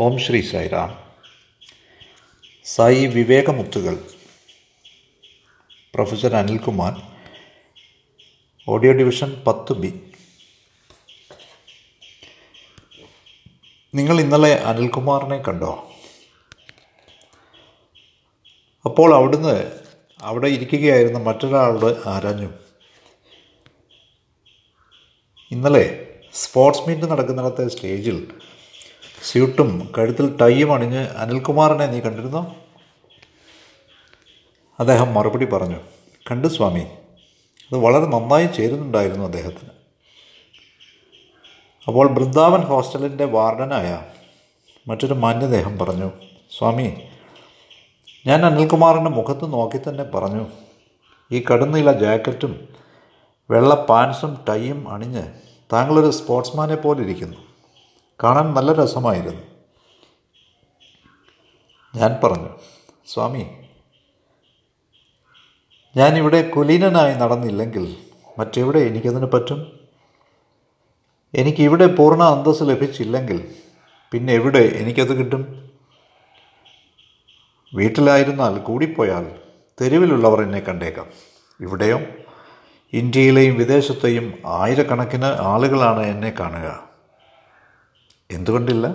ഓം ശ്രീ സായിറാം. സായി വിവേകമുത്തുകൾ. Professor Anilkumar. Audio division പത്ത് B. നിങ്ങൾ ഇന്നലെ അനിൽകുമാറിനെ കണ്ടോ? അപ്പോൾ അവിടുന്ന് അവിടെ ഇരിക്കുകയായിരുന്ന മറ്റൊരാളോട് ആരാഞ്ഞു? ഇന്നലെ സ്പോർട്സ് മീറ്റ് നടക്കുന്നിടത്തെ സ്റ്റേജിൽ സ്യൂട്ടും കഴുത്തിൽ ടൈയും അണിഞ്ഞ് അനിൽകുമാറിനെ നീ കണ്ടിരുന്നോ? അദ്ദേഹം മറുപടി പറഞ്ഞു കണ്ടു സ്വാമി. അത് വളരെ നന്നായി ചേരുന്നുണ്ടായിരുന്നു അദ്ദേഹത്തിന്. അപ്പോൾ ബൃന്ദാവൻ ഹോസ്റ്റലിന്റെ വാർഡനായ മറ്റൊരു മാന്യദേഹം പറഞ്ഞു സ്വാമി ഞാൻ അനിൽകുമാറിന്റെ മുഖത്ത് നോക്കി തന്നെ പറഞ്ഞു ഈ കടുന്നീല ജാക്കറ്റും വെള്ള പാൻസും ടൈയും അണിഞ്ഞ് താങ്കളൊരു സ്പോർട്സ്മാനെ പോലെ ഇരിക്കുന്നു. കാണാൻ നല്ല രസമായിരുന്നു. ഞാൻ പറഞ്ഞു സ്വാമി ഞാനിവിടെ കുലീനനായി നടന്നില്ലെങ്കിൽ മറ്റെവിടെ എനിക്കതിന് പറ്റും? എനിക്കിവിടെ പൂർണ അന്തസ് ലഭിച്ചില്ലെങ്കിൽ പിന്നെ എവിടെ എനിക്കത് കിട്ടും? വീട്ടിലായിരുന്നാൽ കൂടിപ്പോയാൽ തെരുവിലുള്ളവർ എന്നെ കണ്ടേക്കാം. ഇവിടെയോ ഇന്ത്യയിലെയും വിദേശത്തെയും ആയിരക്കണക്കിന് ആളുകളാണ് എന്നെ കാണുക. എന്തുകൊണ്ടില്ല?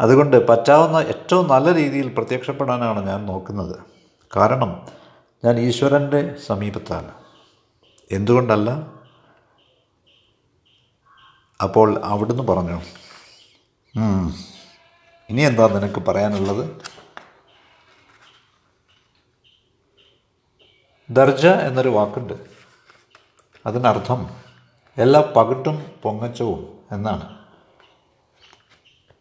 അതുകൊണ്ട് പറ്റാവുന്ന ഏറ്റവും നല്ല രീതിയിൽ പ്രത്യക്ഷപ്പെടാനാണ് ഞാൻ നോക്കുന്നത്. കാരണം ഞാൻ ഈശ്വരന്റെ സമീപത്താണ്. എന്തുകൊണ്ടല്ല? അപ്പോൾ അവിടുന്ന് പറഞ്ഞു ഇനി എന്താ നിനക്ക് പറയാനുള്ളത്? ദർജ എന്നൊരു വാക്കുണ്ട്. അതിനർത്ഥം എല്ലാ പകിട്ടും പൊങ്ങച്ചവും എന്നാണ്.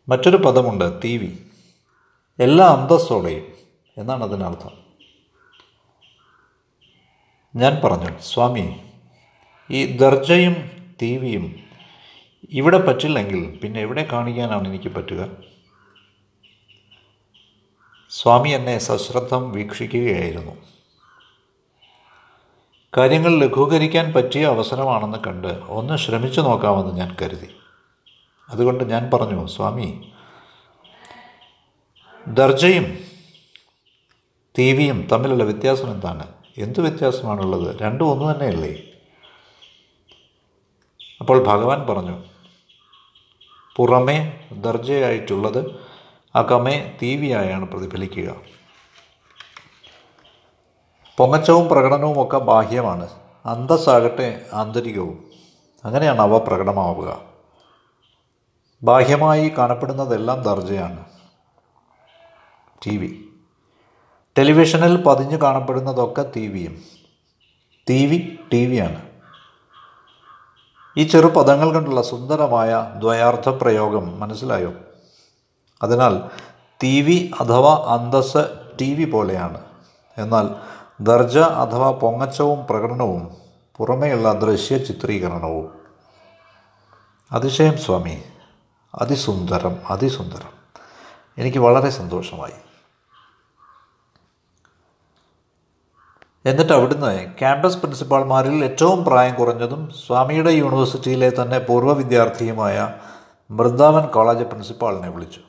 മറ്റൊരു പദമുണ്ട് തീവി. എല്ലാ അന്തസ്സോടെയും എന്നാണ് അതിനർത്ഥം. ഞാൻ പറഞ്ഞു സ്വാമി ഈ ദർജയും തീവിയും ഇവിടെ പറ്റില്ലെങ്കിൽ പിന്നെ എവിടെ കാണിക്കാനാണ് എനിക്ക് പറ്റുക? സ്വാമി എന്നെ സശ്രദ്ധം വീക്ഷിക്കുകയായിരുന്നു. കാര്യങ്ങൾ ലഘൂകരിക്കാൻ പറ്റിയ അവസരമാണെന്ന് കണ്ട് ഒന്ന് ശ്രമിച്ചു നോക്കാമെന്ന് ഞാൻ കരുതി. അതുകൊണ്ട് ഞാൻ പറഞ്ഞു സ്വാമി ദർജയും തീവിയും തമ്മിലുള്ള വ്യത്യാസം എന്താണ്? എന്ത് വ്യത്യാസമാണുള്ളത്? രണ്ടും ഒന്ന് തന്നെയല്ലേ? അപ്പോൾ ഭഗവാൻ പറഞ്ഞു പുറമേ ദർജയായിട്ടുള്ളത് അകമേ തീവിയായാണ് പ്രതിഫലിക്കുക. പൊങ്ങച്ചവും പ്രകടനവും ഒക്കെ ബാഹ്യമാണ്. അന്തസ്സാകട്ടെ ആന്തരികവും. അങ്ങനെയാണ് അവ പ്രകടമാവുക. ബാഹ്യമായി കാണപ്പെടുന്നതെല്ലാം ദർജയാണ്. T V. ടെലിവിഷനിൽ പതിഞ്ഞു കാണപ്പെടുന്നതൊക്കെ ടി വിയും. ടി വി ടി വിയാണ്. ഈ ചെറു പദങ്ങൾ കൊണ്ടുള്ള സുന്ദരമായ ദ്വയാർത്ഥ പ്രയോഗം മനസ്സിലായോ? അതിനാൽ ടി വി അഥവാ അന്തസ് ടി വി പോലെയാണ്. എന്നാൽ ദർജ അഥവാ പൊങ്ങച്ചവും പ്രകടനവും പുറമേയുള്ള ദൃശ്യ ചിത്രീകരണവും. അതിശയം സ്വാമി. അതിസുന്ദരം അതിസുന്ദരം. എനിക്ക് വളരെ സന്തോഷമായി. എന്നിട്ട് അവിടുന്ന് ക്യാമ്പസ് പ്രിൻസിപ്പാൾമാരിൽ ഏറ്റവും പ്രായം കുറഞ്ഞതും സ്വാമിയുടെ യൂണിവേഴ്സിറ്റിയിലെ തന്നെ പൂർവ വിദ്യാർത്ഥിയുമായ ബൃന്ദാവൻ കോളേജ് പ്രിൻസിപ്പാളിനെ വിളിച്ചു.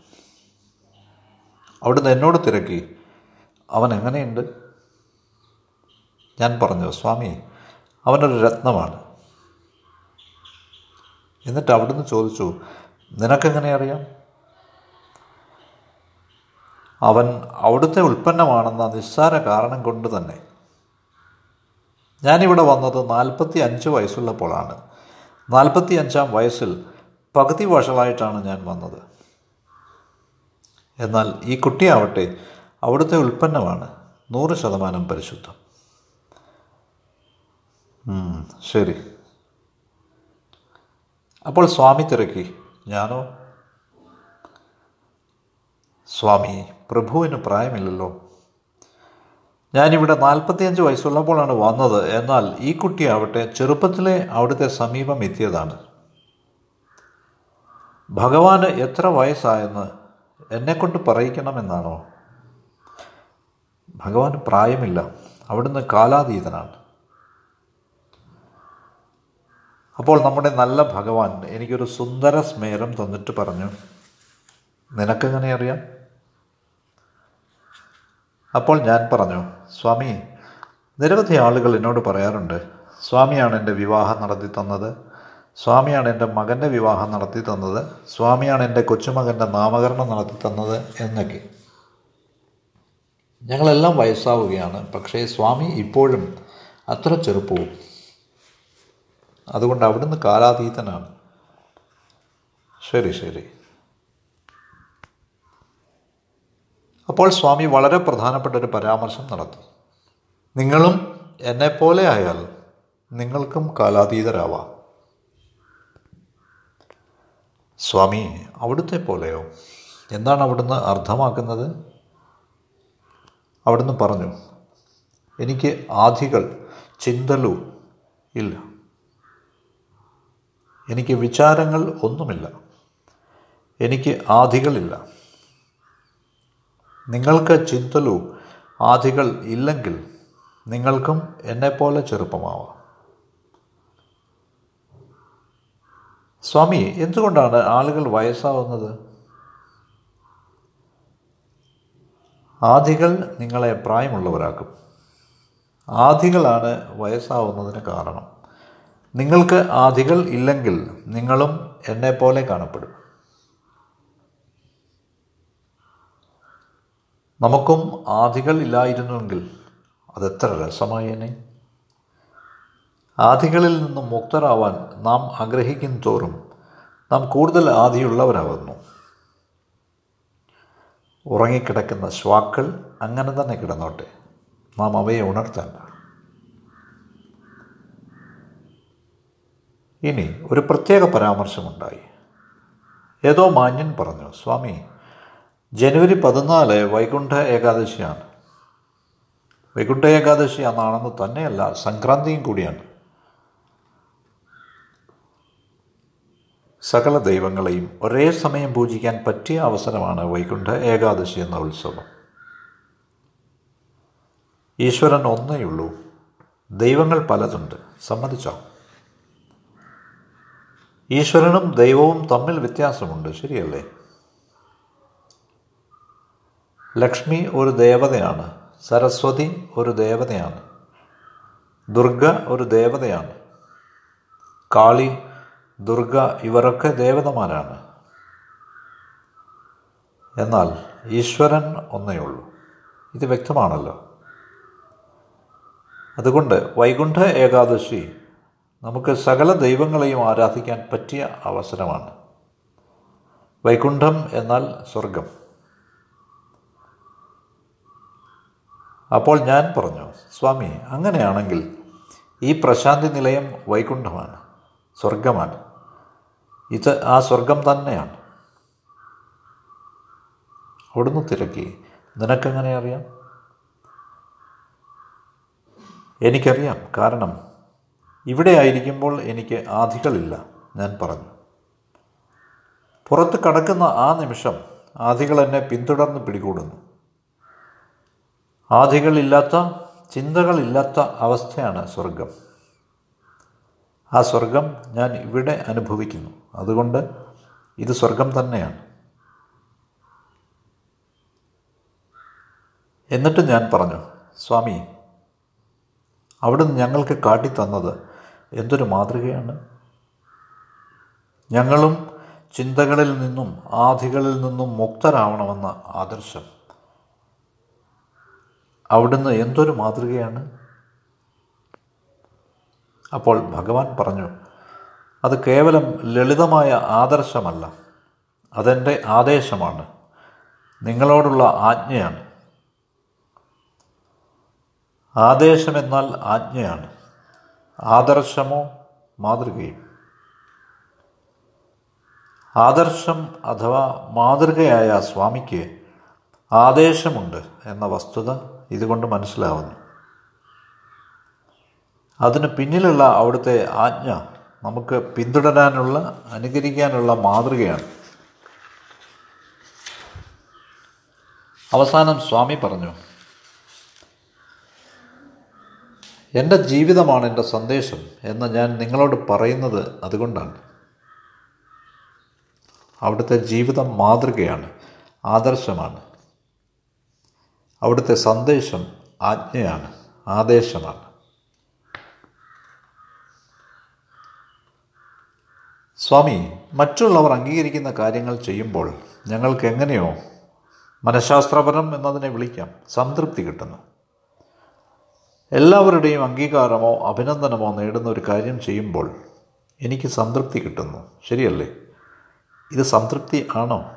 അവിടുന്ന് എന്നോട് തിരക്കി അവൻ എങ്ങനെയുണ്ട്? ഞാൻ പറഞ്ഞു സ്വാമി അവനൊരു രത്നമാണ്. എന്നിട്ട് അവിടുന്ന് ചോദിച്ചു നിനക്കെങ്ങനെ അറിയാം അവൻ അവിടുത്തെ ഉൽപ്പന്നമാണെന്ന നിസ്സാര കാരണം കൊണ്ട് തന്നെ. ഞാനിവിടെ വന്നത് നാൽപ്പത്തി അഞ്ച് വയസ്സുള്ളപ്പോഴാണ്. നാൽപ്പത്തി അഞ്ചാം വയസ്സിൽ പകുതി വഷളായിട്ടാണ് ഞാൻ വന്നത്. എന്നാൽ ഈ കുട്ടിയാവട്ടെ അവിടുത്തെ ഉൽപ്പന്നമാണ്. നൂറ് ശതമാനം പരിശുദ്ധം. ശരി. അപ്പോൾ സ്വാമി തിരക്കി. ഞാനോ? സ്വാമി പ്രഭുവിന് പ്രായമില്ലല്ലോ. ഞാനിവിടെ നാൽപ്പത്തിയഞ്ച് വയസ്സുള്ളപ്പോഴാണ് വന്നത്. എന്നാൽ ഈ കുട്ടിയാവട്ടെ ചെറുപ്പത്തിലെ അവിടുത്തെ സമീപം എത്തിയതാണ്. ഭഗവാന് എത്ര വയസ്സായെന്ന് എന്നെക്കൊണ്ട് പറയിക്കണമെന്നാണോ? ഭഗവാന് പ്രായമില്ല. അവിടുന്ന് കാലാതീതനാണ്. അപ്പോൾ നമ്മുടെ നല്ല ഭഗവാൻ എനിക്കൊരു സുന്ദര സ്മേരം തന്നിട്ട് പറഞ്ഞു. നിനക്കെങ്ങനെ അറിയാം? അപ്പോൾ ഞാൻ പറഞ്ഞു സ്വാമി നിരവധി ആളുകൾ എന്നോട് പറയാറുണ്ട് സ്വാമിയാണ് എന്റെ വിവാഹം നടത്തി തന്നത് സ്വാമിയാണ് എന്റെ മകന്റെ വിവാഹം നടത്തി തന്നത് സ്വാമിയാണ് എന്റെ കൊച്ചുമകന്റെ നാമകരണം നടത്തി തന്നത് എന്നൊക്കെ. ഞങ്ങളെല്ലാം വയസ്സാവുകയാണ് പക്ഷേ സ്വാമി ഇപ്പോഴും അത്ര ചെറുപ്പവും അതുകൊണ്ട് അവിടുന്ന് കാലാതീതനാണ്. ശരി ശരി. അപ്പോൾ സ്വാമി വളരെ പ്രധാനപ്പെട്ട ഒരു പരാമർശം നടത്തി നിങ്ങളും എന്നെപ്പോലെ ആയാൽ നിങ്ങൾക്കും കാലാതീതരാവാം. സ്വാമി അവിടുത്തെ പോലെയോ? എന്താണ് അവിടുന്ന് അർത്ഥമാക്കുന്നത്? അവിടുന്ന് പറഞ്ഞു എനിക്ക് ആധികൾ ചിന്തലു ഇല്ല എനിക്ക് വിചാരങ്ങൾ ഒന്നുമില്ല. എനിക്ക് ആധികളില്ല. നിങ്ങൾക്ക് ചിന്തലു ആധികൾ ഇല്ലെങ്കിൽ നിങ്ങൾക്കും എന്നെപ്പോലെ ചെറുപ്പമാവാം. സ്വാമി എന്തുകൊണ്ടാണ് ആളുകൾ വയസ്സാവുന്നത്? ആദികൾ നിങ്ങളെ പ്രായമുള്ളവരാക്കും. ആദികളാണ് വയസ്സാവുന്നതിന് കാരണം. നിങ്ങൾക്ക് ആധികൾ ഇല്ലെങ്കിൽ നിങ്ങളും എന്നെപ്പോലെ കാണപ്പെടും. നമുക്കും ആധികൾ ഇല്ലായിരുന്നുവെങ്കിൽ അതെത്ര രസമായേനെ ആധികളിൽ നിന്നും മുക്തരാവാൻ നാം ആഗ്രഹിക്കും തോറും നാം കൂടുതൽ ആധിയുള്ളവരാകുന്നു ഉറങ്ങിക്കിടക്കുന്ന ശ്വാക്കൾ അങ്ങനെ തന്നെ കിടന്നോട്ടെ. നാം അവയെ ഉണർത്തേണ്ട ഇനി ഒരു പ്രത്യേക പരാമർശമുണ്ടായി. ഏതോ മാന്യൻ പറഞ്ഞു സ്വാമി ജനുവരി പതിനാല് വൈകുണ്ഠ ഏകാദശിയാണ്. വൈകുണ്ഠ ഏകാദശി അന്നാണെന്ന് തന്നെയല്ല സംക്രാന്തിയും കൂടിയാണ്. സകല ദൈവങ്ങളെയും ഒരേ സമയം പൂജിക്കാൻ പറ്റിയ അവസരമാണ് വൈകുണ്ഠ ഏകാദശി എന്ന ഉത്സവം. ഈശ്വരൻ ഒന്നേയുള്ളൂ. ദൈവങ്ങൾ പലതുണ്ട്. സമ്മതിച്ചോ? ഈശ്വരനും ദൈവവും തമ്മിൽ വ്യത്യാസമുണ്ട്. ശരിയല്ലേ? ലക്ഷ്മി ഒരു ദേവതയാണ്. സരസ്വതി ഒരു ദേവതയാണ്. ദുർഗ ഒരു ദേവതയാണ്. കാളി ദുർഗ ഇവരൊക്കെ ദേവതമാരാണ്. എന്നാൽ ഈശ്വരൻ ഒന്നേ ഉള്ളൂ. ഇത് വ്യക്തമാണല്ലോ. അതുകൊണ്ട് വൈകുണ്ഠ ഏകാദശി നമുക്ക് സകല ദൈവങ്ങളെയും ആരാധിക്കാൻ പറ്റിയ അവസരമാണ്. വൈകുണ്ഠം എന്നാൽ സ്വർഗം അപ്പോൾ ഞാൻ പറഞ്ഞു സ്വാമി അങ്ങനെയാണെങ്കിൽ ഈ പ്രശാന്തി നിലയം വൈകുണ്ഠമാണ് സ്വർഗമാണ് ഇത് ആ സ്വർഗം തന്നെയാണ്. അവിടുന്ന് തിരക്കി നിനക്കെങ്ങനെ അറിയാം? എനിക്കറിയാം. കാരണം ഇവിടെ ആയിരിക്കുമ്പോൾ എനിക്ക് ആധികളില്ല ഞാൻ പറഞ്ഞു. പുറത്ത് കടക്കുന്ന ആ നിമിഷം ആധികൾ എന്നെ പിന്തുടർന്ന് പിടികൂടുന്നു. ആധികളില്ലാത്ത ചിന്തകളില്ലാത്ത അവസ്ഥയാണ് സ്വർഗം. ആ സ്വർഗം ഞാൻ ഇവിടെ അനുഭവിക്കുന്നു. അതുകൊണ്ട് ഇത് സ്വർഗം തന്നെയാണ്. എന്നിട്ട് ഞാൻ പറഞ്ഞു സ്വാമി അവിടുന്ന് ഞങ്ങൾക്ക് കാട്ടിത്തന്നത് എന്തൊരു മാതൃകയാണ്? ഞങ്ങളും ചിന്തകളിൽ നിന്നും ആധികളിൽ നിന്നും മുക്തരാവണമെന്ന ആദർശം. അവിടുന്ന് എന്തൊരു മാതൃകയാണ്? അപ്പോൾ ഭഗവാൻ പറഞ്ഞു അത് കേവലം ലളിതമായ ആദർശമല്ല. അതെന്റെ ആദേശമാണ്. നിങ്ങളോടുള്ള ആജ്ഞയാണ്. ആദേശമെന്നാൽ ആജ്ഞയാണ്. ആദർശമോ മാതൃകയും. ആദർശം അഥവാ മാതൃകയായ സ്വാമിക്ക് ആദേശമുണ്ട് എന്ന വസ്തുത ഇതുകൊണ്ട് മനസ്സിലാവുന്നു. അതിന് പിന്നിലുള്ള അവിടുത്തെ ആജ്ഞ നമുക്ക് പിന്തുടരാനുള്ള അനുകരിക്കാനുള്ള മാതൃകയാണ്. അവസാനം സ്വാമി പറഞ്ഞു എന്റെ ജീവിതമാണ് എന്റെ സന്ദേശം എന്ന് ഞാൻ നിങ്ങളോട് പറയുന്നത് അതുകൊണ്ടാണ്. അവിടുത്തെ ജീവിതം മാതൃകയാണ് ആദർശമാണ്. അവിടുത്തെ സന്ദേശം ആജ്ഞയാണ് ആദേശമാണ്. സ്വാമി മറ്റുള്ളവർ അംഗീകരിക്കുന്ന കാര്യങ്ങൾ ചെയ്യുമ്പോൾ ഞങ്ങൾക്ക് എങ്ങനെയോ മനഃശാസ്ത്രപരം എന്നതിനെ വിളിക്കാം. സംതൃപ്തി കിട്ടുന്നു. എല്ലാവരുടെയും അംഗീകാരമോ അഭിനന്ദനമോ നേടുന്ന ഒരു കാര്യം ചെയ്യുമ്പോൾ എനിക്ക് സംതൃപ്തി കിട്ടുന്നു. ശരിയല്ലേ? ഇത് സംതൃപ്തി ആണോ?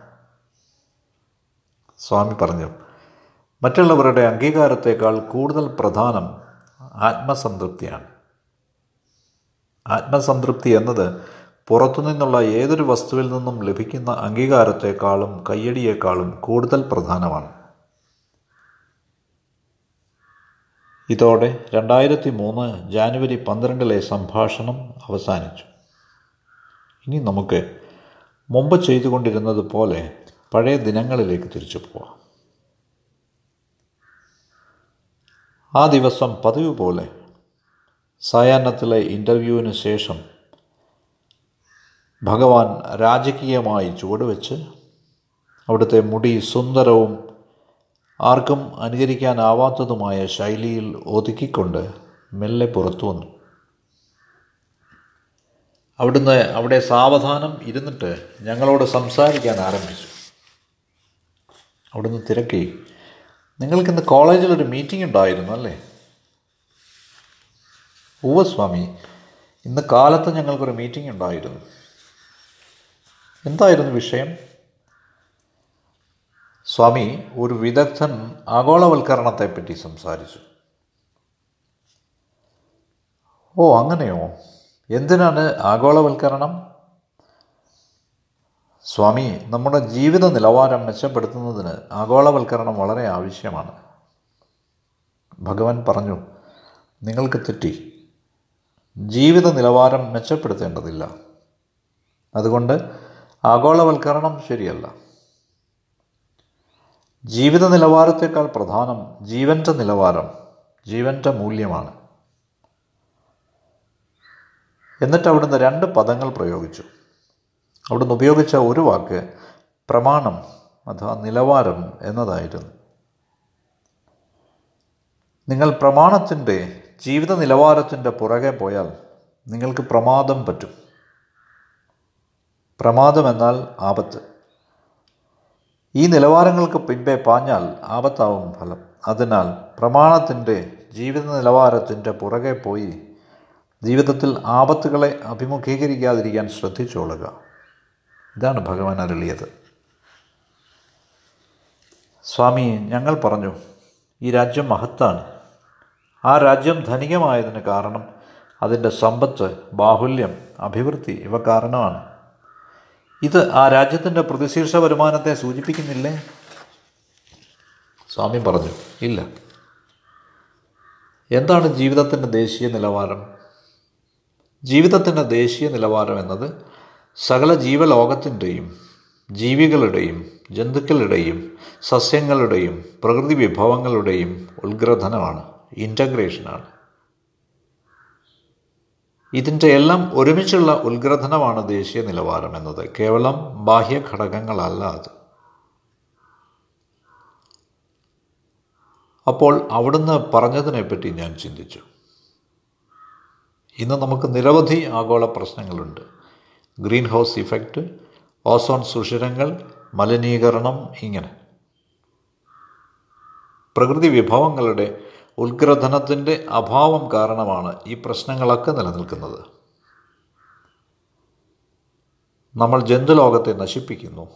സ്വാമി പറഞ്ഞു. മറ്റുള്ളവരുടെ അംഗീകാരത്തേക്കാൾ കൂടുതൽ പ്രധാനം ആത്മസംതൃപ്തിയാണ്. ആത്മസംതൃപ്തി എന്നത് പുറത്തുനിന്നുള്ള ഏതൊരു വസ്തുവിൽ നിന്നും ലഭിക്കുന്ന അംഗീകാരത്തെക്കാളും കയ്യടിയേക്കാളും കൂടുതൽ പ്രധാനമാണ്. ഇതോടെ രണ്ടായിരത്തി മൂന്ന് ജാനുവരി പന്ത്രണ്ടിലെ സംഭാഷണം അവസാനിച്ചു. ഇനി നമുക്ക് മുമ്പ് ചെയ്തുകൊണ്ടിരുന്നത് പോലെ പഴയ ദിനങ്ങളിലേക്ക് തിരിച്ചു പോവാം. ആ ദിവസം പതിവ് പോലെ സായാഹ്നത്തിലെ ഇന്റർവ്യൂവിന് ശേഷം ഭഗവാൻ രാജകീയമായി ചുവടുവെച്ച് അവിടുത്തെ മുടി സുന്ദരവും ആർക്കും അനുകരിക്കാനാവാത്തതുമായ ശൈലിയിൽ ഒതുക്കിക്കൊണ്ട് മെല്ലെ പുറത്തു വന്നു. അവിടുന്ന് അവിടെ സാവധാനം ഇരുന്നിട്ട് ഞങ്ങളോട് സംസാരിക്കാൻ ആരംഭിച്ചു. അവിടുന്ന് തിരക്കി നിങ്ങൾക്കിന്ന് കോളേജിലൊരു മീറ്റിംഗ് ഉണ്ടായിരുന്നു അല്ലേ? ഉവ സ്വാമി ഇന്ന് കാലത്ത് ഞങ്ങൾക്കൊരു മീറ്റിംഗ് ഉണ്ടായിരുന്നു. എന്തായിരുന്നു വിഷയം? സ്വാമി ഒരു വിദഗ്ധൻ ആഗോളവൽക്കരണത്തെപ്പറ്റി സംസാരിച്ചു. ഓ അങ്ങനെയോ? എന്തിനാണ് ആഗോളവൽക്കരണം? സ്വാമി നമ്മുടെ ജീവിത നിലവാരം മെച്ചപ്പെടുത്തുന്നതിന് ആഗോളവൽക്കരണം വളരെ ആവശ്യമാണ്. ഭഗവാൻ പറഞ്ഞു നിങ്ങൾക്ക് തെറ്റി. ജീവിത നിലവാരം മെച്ചപ്പെടുത്തേണ്ടതില്ല. അതുകൊണ്ട് ആഗോളവൽക്കരണം ശരിയല്ല. ജീവിത നിലവാരത്തേക്കാൾ പ്രധാനം ജീവന്റെ നിലവാരം ജീവന്റെ മൂല്യമാണ്. എന്നിട്ട് അവിടുന്ന് രണ്ട് പദങ്ങൾ പ്രയോഗിച്ചു. അവിടുന്ന് ഉപയോഗിച്ച ഒരു വാക്ക് പ്രമാണം അഥവാ നിലവാരം എന്നതായിരുന്നു. നിങ്ങൾ പ്രമാണത്തിന്റെ ജീവിത നിലവാരത്തിന്റെ പുറകെ പോയാൽ നിങ്ങൾക്ക് പ്രമാദം പറ്റും. പ്രമാദം എന്നാൽ ആപത്ത്. ഈ നിലവാരങ്ങൾക്ക് പിൻപേ പാഞ്ഞാൽ ആപത്താവും ഫലം. അതിനാൽ പ്രമാണത്തിന്റെ ജീവിത നിലവാരത്തിന്റെ പുറകെ പോയി ജീവിതത്തിൽ ആപത്തുകളെ അഭിമുഖീകരിക്കാതിരിക്കാൻ ശ്രദ്ധിച്ചോളുക. ഇതാണ് ഭഗവാൻ അരുളിയത്. സ്വാമി ഞങ്ങൾ പറഞ്ഞു ഈ രാജ്യം മഹത്താണ്. ആ രാജ്യം ധനികമായതിന് കാരണം അതിന്റെ സമ്പത്ത് ബാഹുല്യം അഭിവൃദ്ധി ഇവ കാരണമാണ്. ഇത് ആ രാജ്യത്തിന്റെ പ്രതിശീർഷ വരുമാനത്തെ സൂചിപ്പിക്കുന്നില്ലേ? സ്വാമി പറഞ്ഞു ഇല്ല. എന്താണ് ജീവിതത്തിന്റെ ദേശീയ നിലവാരം? ജീവിതത്തിന്റെ ദേശീയ നിലവാരം എന്നത് സകല ജീവലോകത്തിന്റെയും ജീവികളുടെയും ജന്തുക്കളുടെയും സസ്യങ്ങളുടെയും പ്രകൃതി വിഭവങ്ങളുടെയും ഉത്ഗ്രഥനമാണ് ഇന്റഗ്രേഷനാണ് ഇതിന്റെ എല്ലാം ഒരുമിച്ചുള്ള ഉത്ഗ്രഥനമാണ് ദേശീയ നിലവാരം എന്നത്. കേവലം ബാഹ്യ ഘടകങ്ങളല്ല അത്. അപ്പോൾ അവിടുന്ന് പറഞ്ഞതിനെപ്പറ്റി ഞാൻ ചിന്തിച്ചു. ഇന്ന് നമുക്ക് നിരവധി ആഗോള പ്രശ്നങ്ങളുണ്ട്. ഗ്രീൻ ഹൗസ് ഇഫക്റ്റ് ഓസോൺ സുഷിരങ്ങൾ മലിനീകരണം ഇങ്ങനെ. പ്രകൃതി വിഭവങ്ങളുടെ ഉത്ഗ്രഥനത്തിന്റെ അഭാവം കാരണമാണ് ഈ പ്രശ്നങ്ങളൊക്കെ നിലനിൽക്കുന്നത്. നമ്മൾ ജന്തുലോകത്തെ നശിപ്പിക്കുന്നു.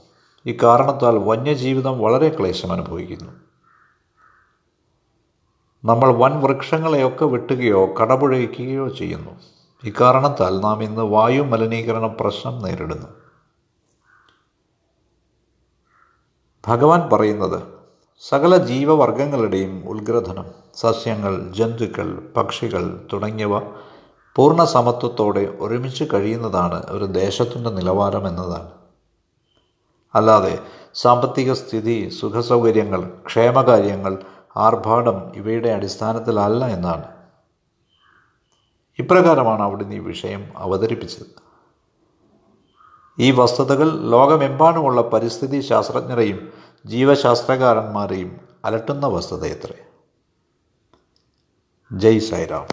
ഈ കാരണത്താൽ വന്യജീവിതം വളരെ ക്ലേശം അനുഭവിക്കുന്നു നമ്മൾ വൻ വൃക്ഷങ്ങളെയൊക്കെ വെട്ടുകയോ കടപുഴയ്ക്കുകയോ ചെയ്യുന്നു. ഇക്കാരണത്താൽ നാം ഇന്ന് വായു മലിനീകരണ പ്രശ്നം നേരിടുന്നു. ഭഗവാൻ പറയുന്നത് സകല ജീവവർഗങ്ങളുടെയും ഉത്ഗ്രഥനം സസ്യങ്ങൾ ജന്തുക്കൾ പക്ഷികൾ തുടങ്ങിയവ പൂർണ സമത്വത്തോടെ ഒരുമിച്ച് കഴിയുന്നതാണ് ഒരു ദേശത്തിന്റെ നിലവാരം എന്നതാണ്. അല്ലാതെ സാമ്പത്തിക സ്ഥിതി സുഖസൗകര്യങ്ങൾ ക്ഷേമകാര്യങ്ങൾ ആർഭാടം ഇവയുടെ അടിസ്ഥാനത്തിലല്ല എന്നാണ്. ഇപ്രകാരമാണ് അവിടുന്ന് ഈ വിഷയം അവതരിപ്പിച്ചത്. ഈ വസ്തുതകൾ ലോകമെമ്പാടുമുള്ള പരിസ്ഥിതി ശാസ്ത്രജ്ഞരെയും ജീവശാസ്ത്രകാരന്മാരെയും അലട്ടുന്ന വസ്തുതയത്രേ ജയ് സായിറാം